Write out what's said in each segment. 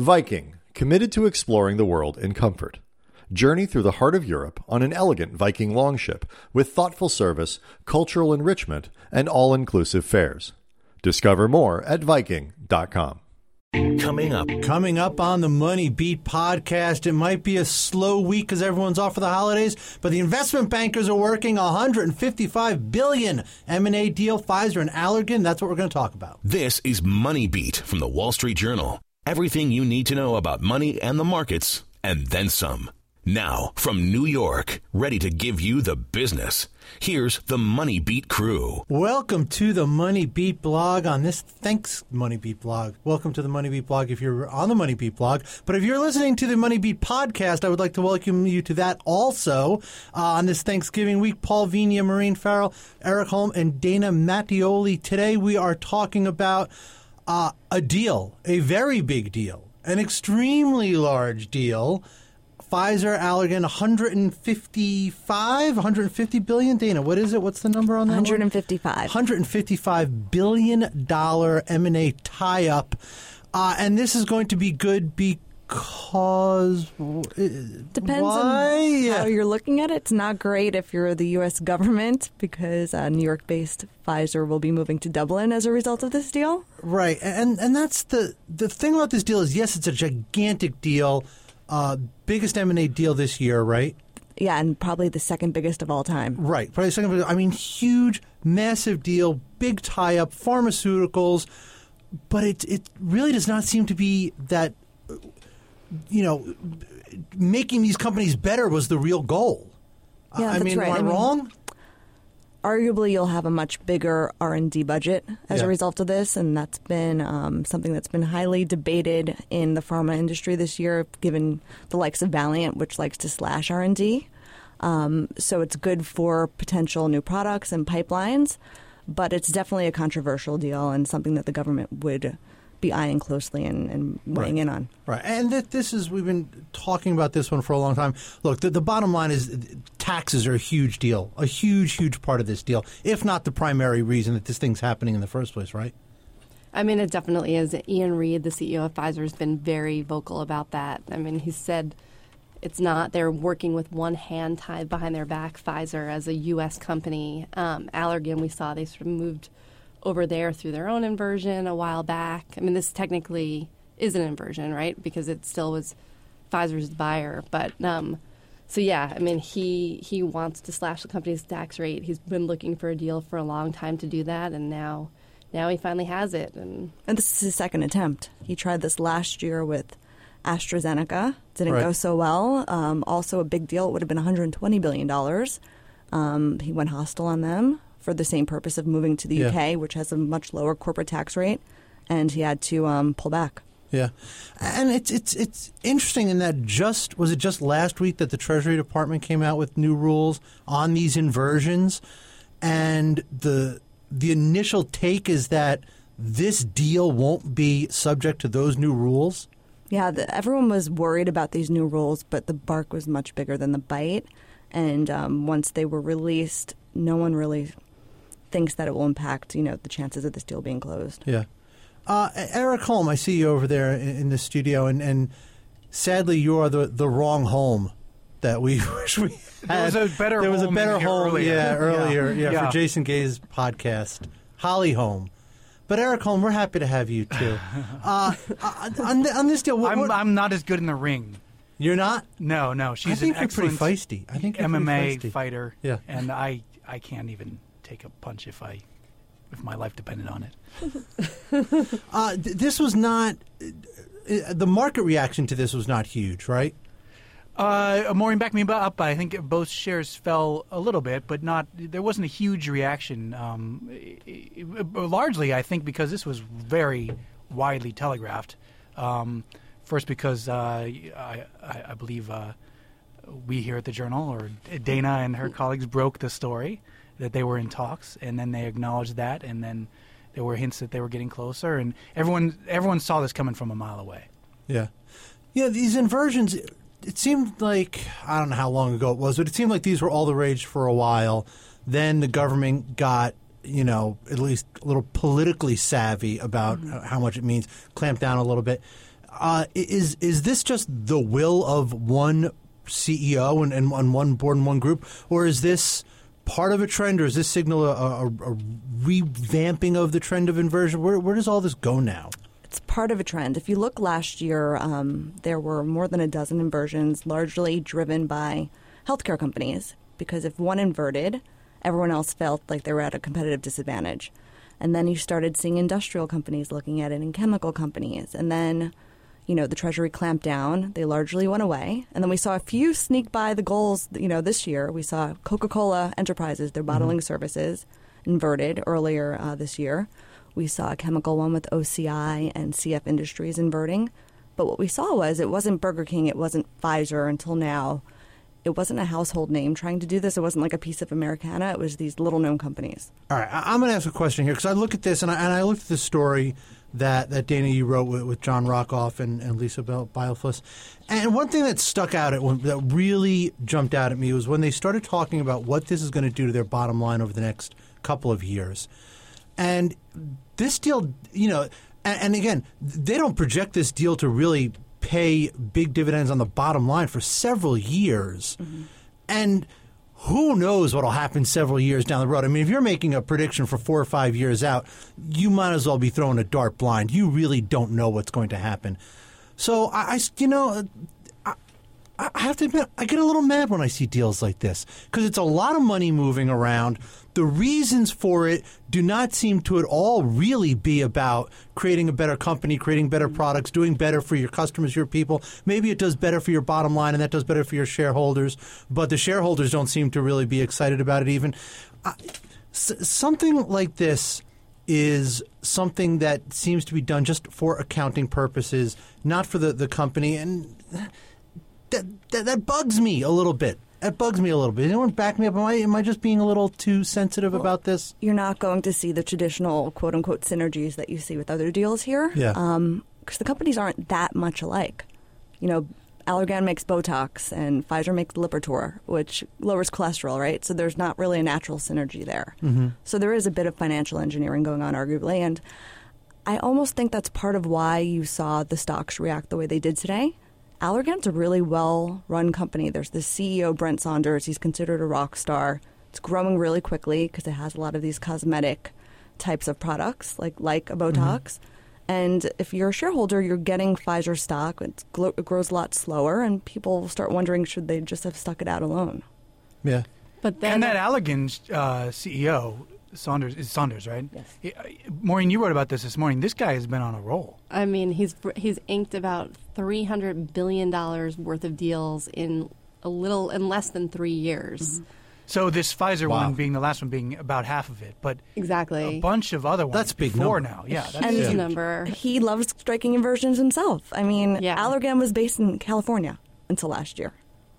Viking, committed to exploring the world in comfort. Journey through the heart of Europe on an elegant Viking longship with thoughtful service, cultural enrichment, and all inclusive fares. Discover more at Viking.com. Coming up, Coming up on the Money Beat podcast, it might be a slow week because everyone's off for the holidays, but the investment bankers are working 155 billion M&A deal, Pfizer and Allergan. That's what we're going to talk about. this is Money Beat from the Wall Street Journal. Everything you need to know about money and the markets, and then some. Now, from New York, ready to give you the business. Here's the Money Beat crew. Welcome to the Money Beat blog on this Thanks Money Beat blog. Welcome to the Money Beat blog if you're on the Money Beat blog. But if you're listening to the Money Beat podcast, I would like to welcome you to that also uh, on this Thanksgiving week. Paul Vigna, Maureen Farrell, Erik Holm, and Dana Mattioli. Today we are talking about uh, a deal, a very big deal, an extremely large deal. Pfizer, Allergan, 155, 150 billion. Dana, what is it? What's the number on that? one? 155. 155 billion dollar M&A tie-up. Uh, and this is going to be good because Depends why? on how you're looking at it. It's not great if you're the U.S. government because uh, New York-based Pfizer will be moving to Dublin as a result of this deal. Right, and and that's the the thing about this deal is yes, it's a gigantic deal, uh, biggest M and A deal this year, right? Yeah, and probably the second biggest of all time. Right, probably second. I mean, huge, massive deal, big tie up, pharmaceuticals, but it it really does not seem to be that. You know, making these companies better was the real goal. Yeah, I that's mean, right. am I, I mean, wrong? Arguably, you'll have a much bigger R&D budget as Yeah. a result of this, and that's been um, something that's been highly debated in the pharma industry this year, given the likes of Valeant, which likes to slash R&D. Um, so it's good for potential new products and pipelines, but it's definitely a controversial deal and something that the government would be eyeing closely and, and weighing Right. in on. Right, and th- this is we've been talking about this one for a long time. Look, the, the bottom line is taxes are a huge deal, a huge, huge part of this deal, if not the primary reason that this thing's happening in the first place. Right? I mean, it definitely is. Ian Read, the CEO of Pfizer, has been very vocal about that. I mean, he said it's not, they're working with one hand tied behind their back, Pfizer, as a U.S. company. Um, Allergan, we saw they sort of moved over there through their own inversion a while back. I mean, this technically is an inversion, right? Because it still was Pfizer's buyer. But, um, so yeah, I mean, he he wants to slash the company's tax rate. He's been looking for a deal for a long time to do that, and now now he finally has it. And And this is his second attempt. He tried this last year with AstraZeneca. Didn't Right. go so well. Um, also, a big deal. It would have been 120 billion dollars. Um, he went hostile on them for the same purpose of moving to the Yeah. UK, which has a much lower corporate tax rate, and he had to um, pull back. Yeah, and it's it's it's interesting in that just was it just last week that the Treasury Department came out with new rules on these inversions, and the the initial take is that this deal won't be subject to those new rules. Yeah, the, everyone was worried about these new rules, but the bark was much bigger than the bite. And um, once they were released, no one really thinks that it will impact, you know, the chances of this deal being closed. Yeah. Uh, Erik Holm, I see you over there in, in the studio, and, and sadly, you are the, the wrong Holm that we wish we had. There was a better There was a Holm better Holm, earlier. yeah, Yeah. earlier, yeah, Yeah. for Jason Gay's podcast, Holly Holm. But Erik Holm, we're happy to have you too. Uh, uh, on, th- on this deal, what, I'm, what- I'm not as good in the ring. you're not. No, no. She's think an you're pretty feisty. I think you're MMA feisty. fighter. Yeah. And I, I can't even take a punch if I, if my life depended on it. Uh, th- this was not. Uh, the market reaction to this was not huge, right? Uh, Maureen backed me up. I think both shares fell a little bit, but not. There wasn't a huge reaction. Um, i- i- largely, I think, because this was very widely telegraphed. Um, first, because uh, I, I, I believe uh, we here at the Journal, or Dana and her colleagues, broke the story that they were in talks, and then they acknowledged that, and then there were hints that they were getting closer, and everyone everyone saw this coming from a mile away. Yeah. Yeah, these inversions, it seemed like, I don't know how long ago it was, but it seemed like these were all the rage for a while. Then the government got, you know, at least a little politically savvy about uh, how much it means, clamped down a little bit. uh, is is this just the will of one CEO and, and on one board and one group, or is this part of a trend, or is this signal a, a, a revamping of the trend of inversion? Where, where does all this go now? It's part of a trend. If you look last year, um, there were more than a dozen inversions, largely driven by healthcare companies, because if one inverted, everyone else felt like they were at a competitive disadvantage. And then you started seeing industrial companies looking at it and chemical companies. And then, you know, the Treasury clamped down. They largely went away. And then we saw a few sneak by the goals, you know, this year. We saw Coca Cola Enterprises, their bottling mm-hmm. services, inverted earlier uh, this year. We saw a chemical one with OCI and CF Industries inverting. But what we saw was it wasn't Burger King, it wasn't Pfizer until now it wasn't a household name trying to do this. It wasn't like a piece of Americana. It was these little known companies. All right, I'm going to ask a question here because I look at this and I, and I looked at this story that, that Dana you wrote with, with John Rockoff and, and Lisa Beilfuss. And one thing that stuck out at that really jumped out at me was when they started talking about what this is going to do to their bottom line over the next couple of years. And this deal, you know, and, and again, they don't project this deal to really pay big dividends on the bottom line for several years. Mm-hmm. And who knows what will happen several years down the road? I mean, if you're making a prediction for four or five years out, you might as well be throwing a dart blind. You really don't know what's going to happen. So I, I you know, I have to admit, I get a little mad when I see deals like this because it's a lot of money moving around. The reasons for it do not seem to at all really be about creating a better company, creating better mm-hmm. products, doing better for your customers, your people. Maybe it does better for your bottom line and that does better for your shareholders, but the shareholders don't seem to really be excited about it even. something like this is something that seems to be done just for accounting purposes, not for the, the company. And that, that, that bugs me a little bit. That bugs me a little bit. Anyone back me up? Am I, am I just being a little too sensitive well, about this? You're not going to see the traditional quote unquote synergies that you see with other deals here. Yeah. Because um, the companies aren't that much alike. You know, Allergan makes Botox and Pfizer makes Lipitor, which lowers cholesterol, right? So there's not really a natural synergy there. Mm-hmm. So there is a bit of financial engineering going on, arguably. And I almost think that's part of why you saw the stocks react the way they did today Allergan's a really well run company. There's the CEO, Brent Saunders. He's considered a rock star. It's growing really quickly because it has a lot of these cosmetic types of products, like, like a Botox. Mm-hmm. And if you're a shareholder, you're getting Pfizer stock. it grows a lot slower, and people start wondering should they just have stuck it out alone. Yeah. But then, and that Allergan uh, CEO Saunders is Saunders, right? Yes. Uh, Maureen, you wrote about this this morning. This guy has been on a roll. I mean, he's he's inked about three hundred billion dollars worth of deals in a little in less than three years. Mm-hmm. So this Pfizer wow. one being the last one being about half of it, but exactly a bunch of other ones. That's big before now. Yeah, that's and huge. number. He loves striking inversions himself. I mean, yeah. Allergan was based in California until last year.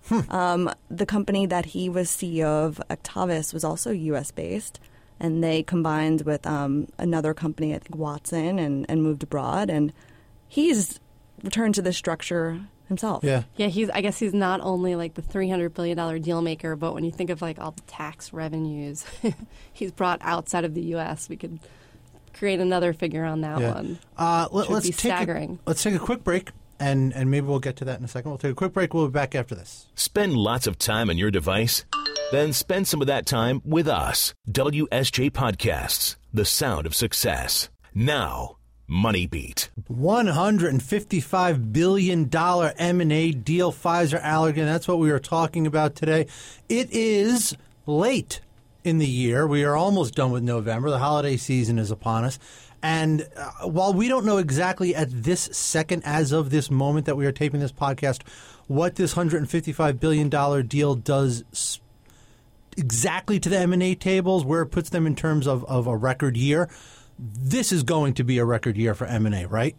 Hmm. Um, the company that he was CEO of, Actavis, was also U.S. based and they combined with um, another company, I think Watson, and, and moved abroad. And he's returned to this structure himself. Yeah, yeah. He's I guess he's not only like the three hundred billion dollar deal maker, but when you think of like all the tax revenues he's brought outside of the U.S., we could create another figure on that yeah. one. Uh, let, us take staggering. A, let's take a quick break. And, and maybe we'll get to that in a second. We'll take a quick break. We'll be back after this. Spend lots of time on your device then spend some of that time with us. WSJ Podcasts, the sound of success. Now, Money Beat. $155 billion M&A deal, Pfizer Allergan. That's what we are talking about today. It is late in the year. We are almost done with November. The holiday season is upon us. And uh, while we don't know exactly at this second, as of this moment that we are taping this podcast, what this $155 billion deal does exactly to the M&A tables, where it puts them in terms of, of a record year. This is going to be a record year for M&A, right?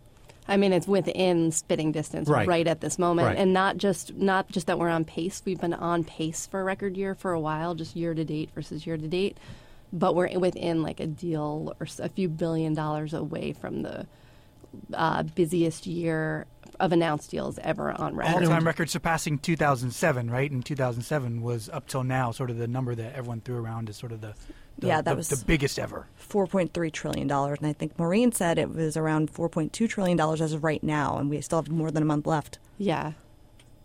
I mean, it's within spitting distance right, right at this moment, right. and not just not just that we're on pace. We've been on pace for a record year for a while, just year to date versus year to date, but we're within like a deal or a few billion dollars away from the uh, busiest year of announced deals ever on record. All-time record surpassing 2007, right? And 2007 was up till now sort of the number that everyone threw around as sort of the The, Yeah, that the, was- the biggest ever. $4.3 trillion. And I think Maureen said it was around $4.2 trillion as of right now, and we still have more than a month left. Yeah.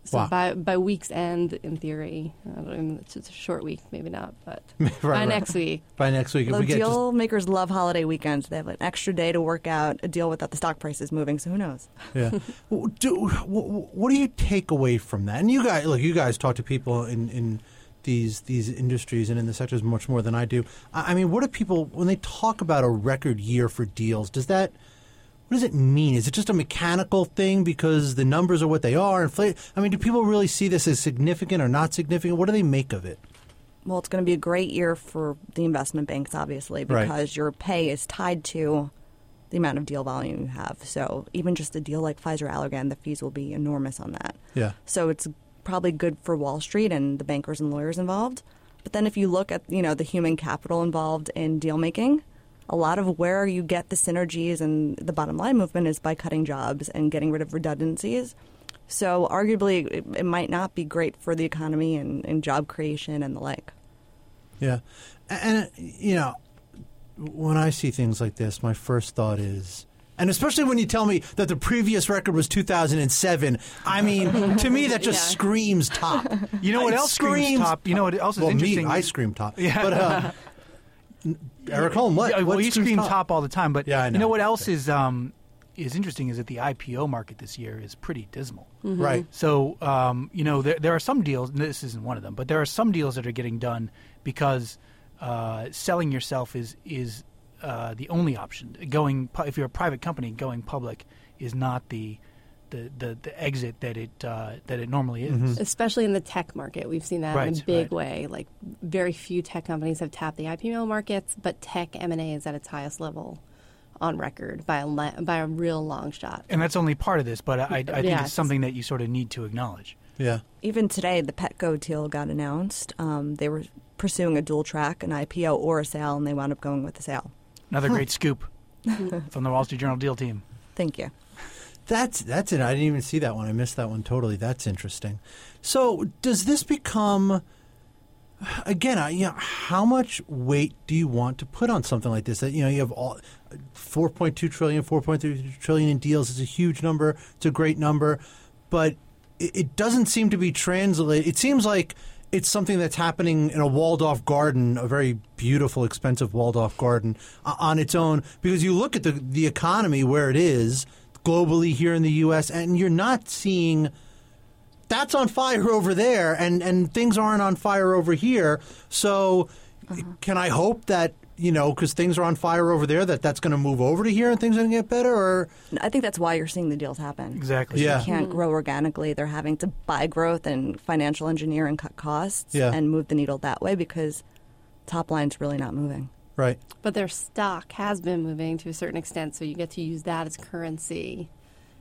So Wow. by by week's end, in theory, I don't even, it's just a short week, maybe not, but Right, by right. next week. By next week, if The we get just deal makers love holiday weekends. They have an extra day to work out a deal without the stock prices moving, so who knows? Yeah. Do, what, what do you take away from that? And you guys, look, you guys talk to people in, in these these industries and in the sectors much more than I do. I I mean, what do people when they talk about a record year for deals? Does that what does it mean? Is it just a mechanical thing because the numbers are what they are? Inflate. I mean, do people really see this as significant or not significant? What do they make of it? Well, it's going to be a great year for the investment banks, obviously, Right. because your pay is tied to the amount of deal volume you have. So even just a deal like Pfizer Allergan, the fees will be enormous on that. Yeah. So it's probably good for Wall Street and the bankers and lawyers involved. But then if you look at you know the human capital involved in deal making, a lot of where you get the synergies and the bottom line movement is by cutting jobs and getting rid of redundancies. So arguably, it, it might not be great for the economy and, and job creation and the like. Yeah, and uh, you know, when I see things like this, my first thought is, and especially when you tell me that the previous record was 2007, I mean, to me that just Yeah. screams top. You know what It else screams top? You know what else is well, interesting? Me, I scream top. Yeah. But uh, Erik Holm, what? Yeah, well, what you screams scream top? all the time, but Yeah, I you know. know what else is um, is interesting is that the IPO market this year is pretty dismal. Right. So um, you know there there are some deals. And this isn't one of them, but there are some deals that are getting done because uh, selling yourself is is uh, the only option. Going if you're a private company, going public is not the the, the, the exit that it uh, that it normally is. Mm-hmm. especially in the tech market. We've seen that in a big right. way. Like very few tech companies have tapped the IPO markets, but tech M and A is at its highest level on record by a le- by a real long shot. And that's only part of this, but I, I think Yeah, it's something that you sort of need to acknowledge. Yeah. Even today, the Petco deal got announced. Um, they were pursuing a dual track, an IPO or a sale, and they wound up going with the sale. Another great scoop from the Wall Street Journal deal team. Thank you. That's that's it. I didn't even see that one. I missed that one totally. That's interesting. So, does this become again? I, you know, how much weight do you want to put on something like this? That you know, you have all 4.2 trillion, 4.3 trillion in deals is a huge number. It's a great number, but it, it doesn't seem to be translated. It seems like it's something that's happening in a walled off garden, a very beautiful, expensive walled off garden uh, on its own. Because you look at the the economy where it is globally here in the U.S., and you're not seeing that's on fire over there, and and things aren't on fire over here. So, mm-hmm. can I hope that you know because things are on fire over there that that's going to move over to here and things are going to get better? Or I think that's why you're seeing the deals happen. Exactly. Yeah. They can't mm-hmm. grow organically. They're having to buy growth and financial engineer and cut costs Yeah. and move the needle that way because top line's really not moving. Right? But their stock has been moving to a certain extent, so you get to use that as currency.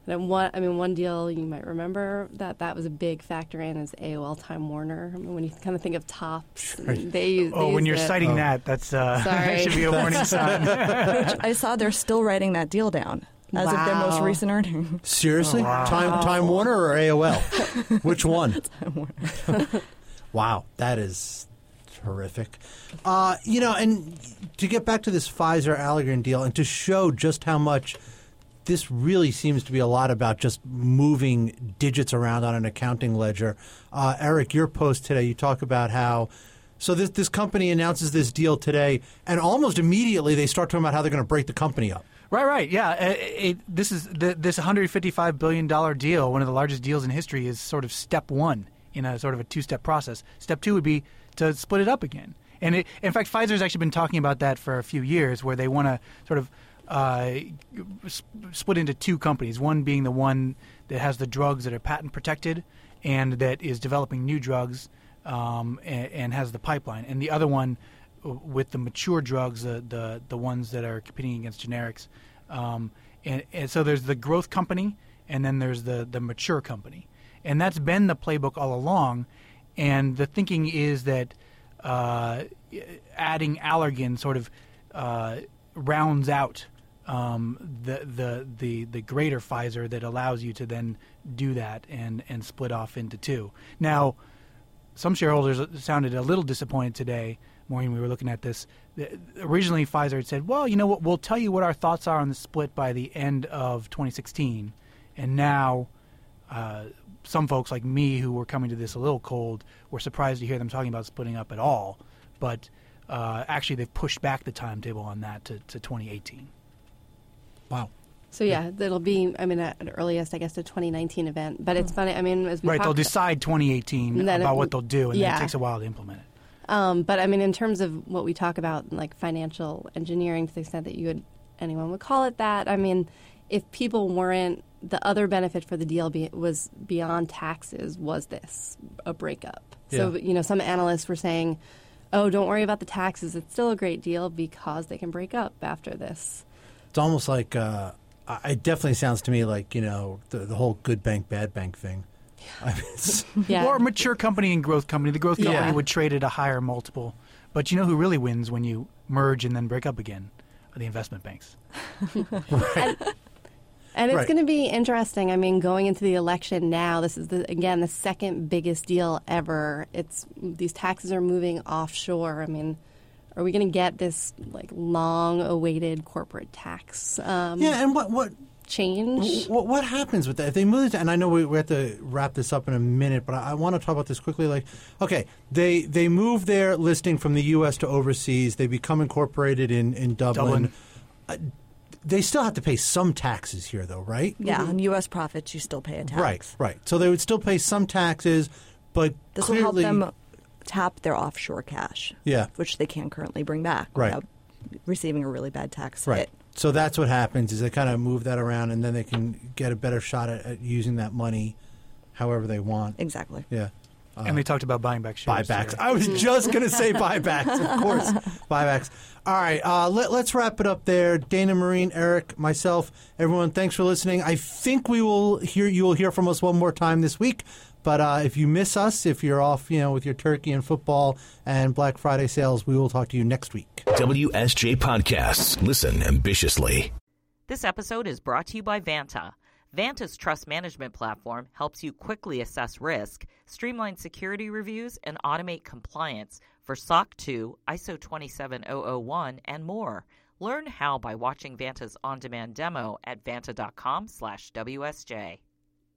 And one, I mean, one deal you might remember that that was a big factor in is AOL Time Warner. I mean, when you kind of think of tops, they use. Oh, they when you're it. citing that, that's uh, that should be a warning sign. Which I saw they're still writing that deal down as of their most recent earnings. Seriously, Time Time Warner or AOL? Which one? Time Warner. wow, that is horrific. Uh, you know, and to get back to this Pfizer Allergan deal, and to show just how much this really seems to be a lot about just moving digits around on an accounting ledger. Uh, Erik, your post today, you talk about how. So this this company announces this deal today, and almost immediately they start talking about how they're going to break the company up. Right, right, yeah. Uh, it, this is the, this 155 billion dollar deal, one of the largest deals in history, is sort of step one in a sort of a two-step process. Step two would be to split it up again. And it, in fact, Pfizer's actually been talking about that for a few years, where they want to sort of uh, s- split into two companies. One being the one that has the drugs that are patent protected and that is developing new drugs um, and, and has the pipeline, and the other one with the mature drugs, the the, the ones that are competing against generics. Um, and, and so there's the growth company, and then there's the the mature company, and that's been the playbook all along. And the thinking is that uh, adding Allergan sort of uh, rounds out um, the, the the the greater Pfizer that allows you to then do that and and split off into two. Now, some shareholders sounded a little disappointed today. Maureen, we were looking at this. Originally, Pfizer had said, "Well, you know what? We'll tell you what our thoughts are on the split by the end of 2016." And now, uh, some folks like me, who were coming to this a little cold, were surprised to hear them talking about splitting up at all. But uh, actually, they've pushed back the timetable on that to, to 2018. Wow. So yeah, it'll be. I mean, at earliest, I guess, a 2019 event. But it's funny. I mean, as we Right? They'll decide 2018 about it- what they'll do, and then it takes a while to implement it. Um, but I mean, in terms of what we talk about, like financial engineering, to the extent that you would anyone would call it that. I mean, if people weren't, the other benefit for the deal be, was beyond taxes was this a breakup. So you know, some analysts were saying, "Oh, don't worry about the taxes. It's still a great deal because they can break up after this." It's almost like uh, it definitely sounds to me like you know the, the whole good bank bad bank thing. I mean, it's, Yeah. Or a mature company and growth company. The growth company Yeah. would trade at a higher multiple. But you know who really wins when you merge and then break up again? Are the investment banks. And it's Right. going to be interesting. I mean, going into the election now, this is the, again the second biggest deal ever. It's these taxes are moving offshore. I mean, are we going to get this like long-awaited corporate tax um, yeah, and what what change? What, what happens with that? If they move and I know we, we have to wrap this up in a minute, but I, I want to talk about this quickly. Like, okay, they they move their listing from the U.S. to overseas. They become incorporated in in Dublin. Dublin. Uh, they still have to pay some taxes here, though, right? Yeah, on U.S. profits, you still pay a tax. Right, right. So they would still pay some taxes, but This clearly, will help them tap their offshore cash. Yeah. Which they can't currently bring back Right. without receiving a really bad tax Right. hit. So that's what happens is they kind of move that around, and then they can get a better shot at, at using that money, however they want. Exactly. Yeah. And they talked about buying back shares. buybacks. today. I was just going to say buybacks, of course. buybacks. All right, uh, let, let's wrap it up there. Dana, Maureen, Erik, myself, everyone. Thanks for listening. I think we will hear you will hear from us one more time this week. But uh, if you miss us, if you're off, you know, with your turkey and football and Black Friday sales, we will talk to you next week. WSJ Podcasts. Listen ambitiously. This episode is brought to you by Vanta. Vanta's trust management platform helps you quickly assess risk, streamline security reviews, and automate compliance for SOC 2, ISO 27001, and more. Learn how by watching Vanta's on-demand demo at vanta.com/wsj.